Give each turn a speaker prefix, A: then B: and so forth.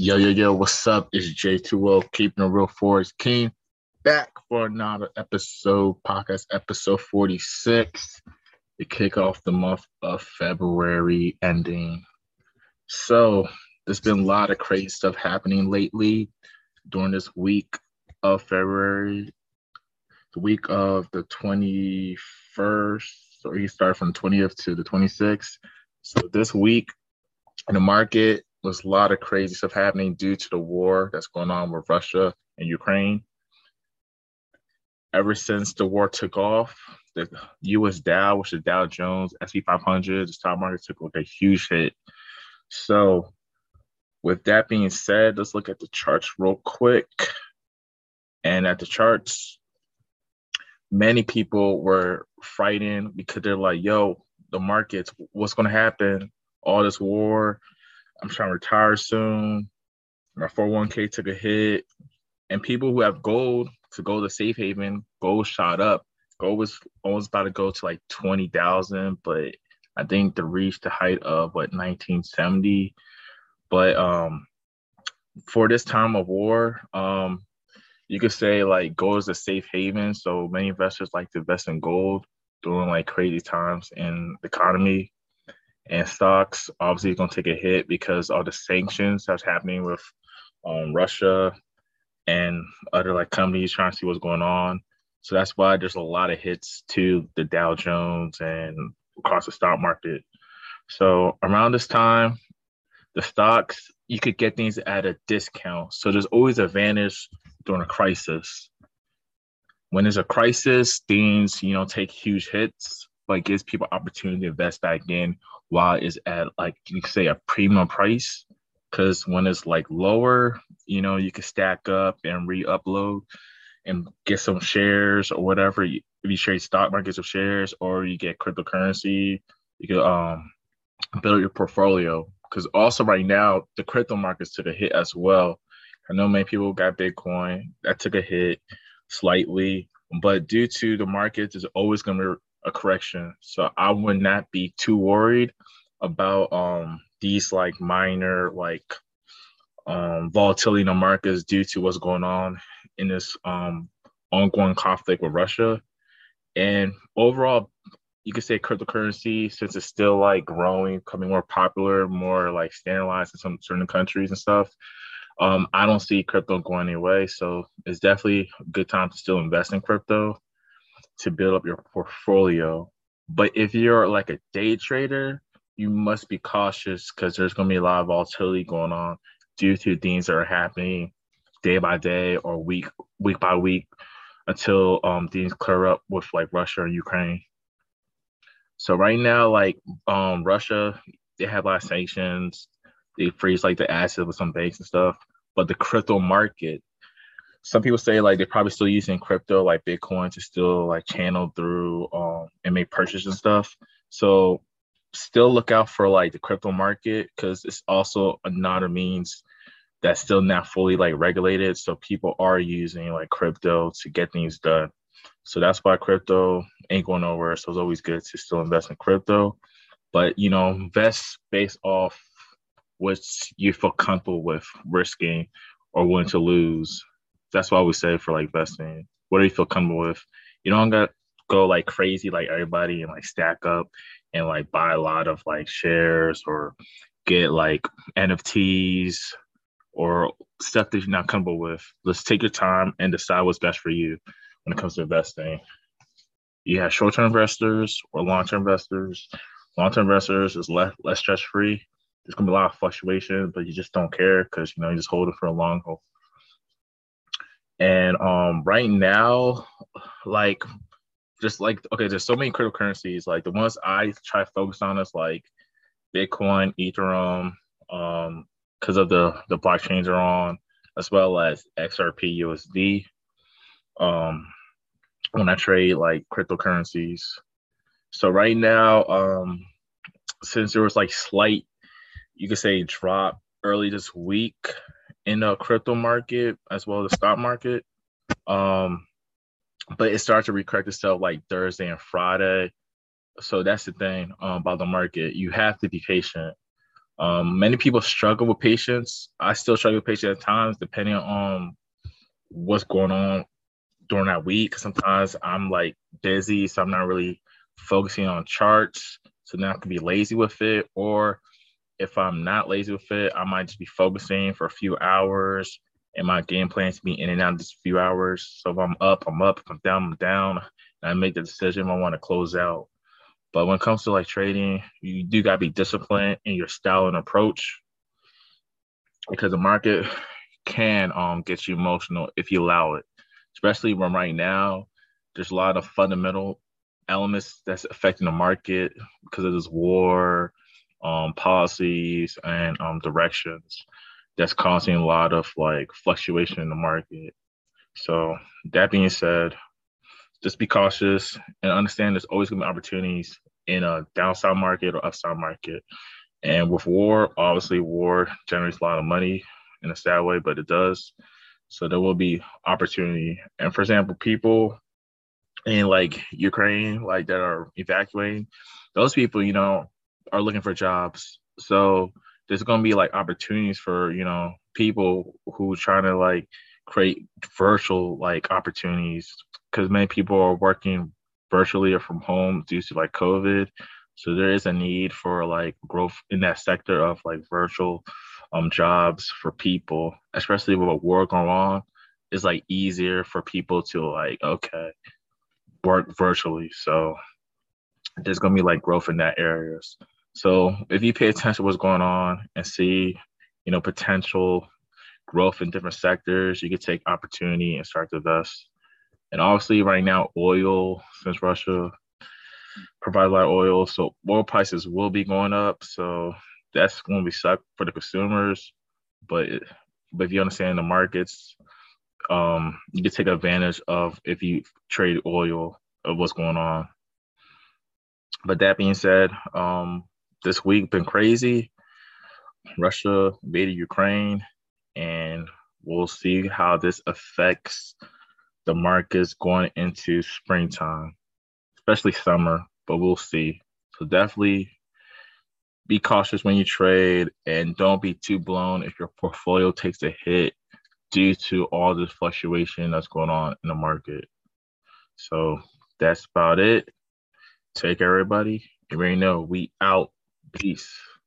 A: Yo, yo, yo, what's up? It's J2O, keeping the real forest king, back for another episode, podcast episode 46, to kick off the month of February ending. So, there's been a lot of crazy stuff happening lately during this week of February, the week of the 21st, or you start from 20th to the 26th. So, this week in the market, was a lot of crazy stuff happening due to the war that's going on with Russia and Ukraine. Ever since the war took off, the U.S. Dow, which is Dow Jones, S&P 500, the stock market took like a huge hit. So, with that being said, let's look at the charts real quick. And at the charts, many people were fighting because they're like, "Yo, the markets, what's going to happen? All this war." I'm trying to retire soon. My 401k took a hit. And people who have gold to go to safe haven, gold shot up. Gold was almost about to go to like 20,000, but I think to reach the height of what 1970. But um, for this time of war, um, you could say like gold is a safe haven. So many investors like to invest in gold during like crazy times in the economy and stocks obviously going to take a hit because all the sanctions that's happening with um, Russia and other like companies trying to see what's going on. So that's why there's a lot of hits to the Dow Jones and across the stock market. So around this time, the stocks you could get things at a discount. So there's always advantage during a crisis. When there's a crisis, things you know take huge hits, but gives people opportunity to invest back in while it's at like you say a premium price. Because when it's like lower, you know, you can stack up and re-upload and get some shares or whatever. If you trade stock markets of shares or you get cryptocurrency, you can um build your portfolio. Because also right now the crypto markets took a hit as well. I know many people got Bitcoin that took a hit slightly, but due to the markets, is always going to a correction. So I would not be too worried about um these like minor like um volatility in the markets due to what's going on in this um ongoing conflict with Russia. And overall, you could say cryptocurrency, since it's still like growing, becoming more popular, more like standardized in some certain countries and stuff. Um, I don't see crypto going away. So it's definitely a good time to still invest in crypto to build up your portfolio. But if you're like a day trader, you must be cautious because there's going to be a lot of volatility going on due to things that are happening day by day or week week by week until um, things clear up with like Russia and Ukraine. So right now, like um, Russia, they have a lot of sanctions. They freeze like the assets with some banks and stuff. But the crypto market some people say like they're probably still using crypto like Bitcoin to still like channel through um, and make purchases and stuff. So still look out for like the crypto market because it's also another means that's still not fully like regulated. So people are using like crypto to get things done. So that's why crypto ain't going nowhere. So it's always good to still invest in crypto. But you know, invest based off what you feel comfortable with risking or willing to lose that's why would say for like investing. What do you feel comfortable with? You don't got go like crazy like everybody and like stack up and like buy a lot of like shares or get like NFTs or stuff that you're not comfortable with. Let's take your time and decide what's best for you when it comes to investing. You have short-term investors or long-term investors. Long-term investors is less less stress-free. There's gonna be a lot of fluctuation, but you just don't care because you know you just hold it for a long haul. And um, right now, like, just like okay, there's so many cryptocurrencies. Like the ones I try to focus on is like Bitcoin, Ethereum, um, because of the the blockchains are on, as well as XRP USD. Um, when I trade like cryptocurrencies. So right now, um, since there was like slight, you could say drop early this week, in the crypto market as well as the stock market. Um, but it starts to recorrect itself like Thursday and Friday. So that's the thing um, about the market. You have to be patient. Um, many people struggle with patience. I still struggle with patience at times, depending on what's going on during that week. Sometimes I'm like busy, so I'm not really focusing on charts. So now I can be lazy with it. Or if I'm not lazy with it, I might just be focusing for a few hours and my game plan to be in and out just a few hours. So if I'm up, I'm up. If I'm down, I'm down. And I make the decision I want to close out. But when it comes to like trading, you do gotta be disciplined in your style and approach because the market can um get you emotional if you allow it. Especially when right now there's a lot of fundamental elements that's affecting the market because of this war, um, policies, and um, directions that's causing a lot of like fluctuation in the market. So that being said, just be cautious and understand there's always gonna be opportunities in a downside market or upside market. And with war, obviously war generates a lot of money in a sad way, but it does. So there will be opportunity. And for example, people in like Ukraine, like that are evacuating, those people, you know, are looking for jobs. So there's gonna be like opportunities for, you know, people who trying to like create virtual like opportunities because many people are working virtually or from home due to like COVID. So there is a need for like growth in that sector of like virtual um jobs for people, especially with a war going on. It's like easier for people to like okay work virtually. So there's gonna be like growth in that areas. So if you pay attention to what's going on and see, you know, potential growth in different sectors, you could take opportunity and start to invest. And obviously, right now, oil, since Russia provides a lot of oil, so oil prices will be going up. So that's going to be suck for the consumers. But but if you understand the markets, um, you can take advantage of if you trade oil of what's going on. But that being said, um, this week been crazy. Russia invaded Ukraine, and we'll see how this affects the markets going into springtime, especially summer, but we'll see. So definitely be cautious when you trade and don't be too blown if your portfolio takes a hit due to all this fluctuation that's going on in the market. So that's about it. Take care, everybody. You already know we out. Peace.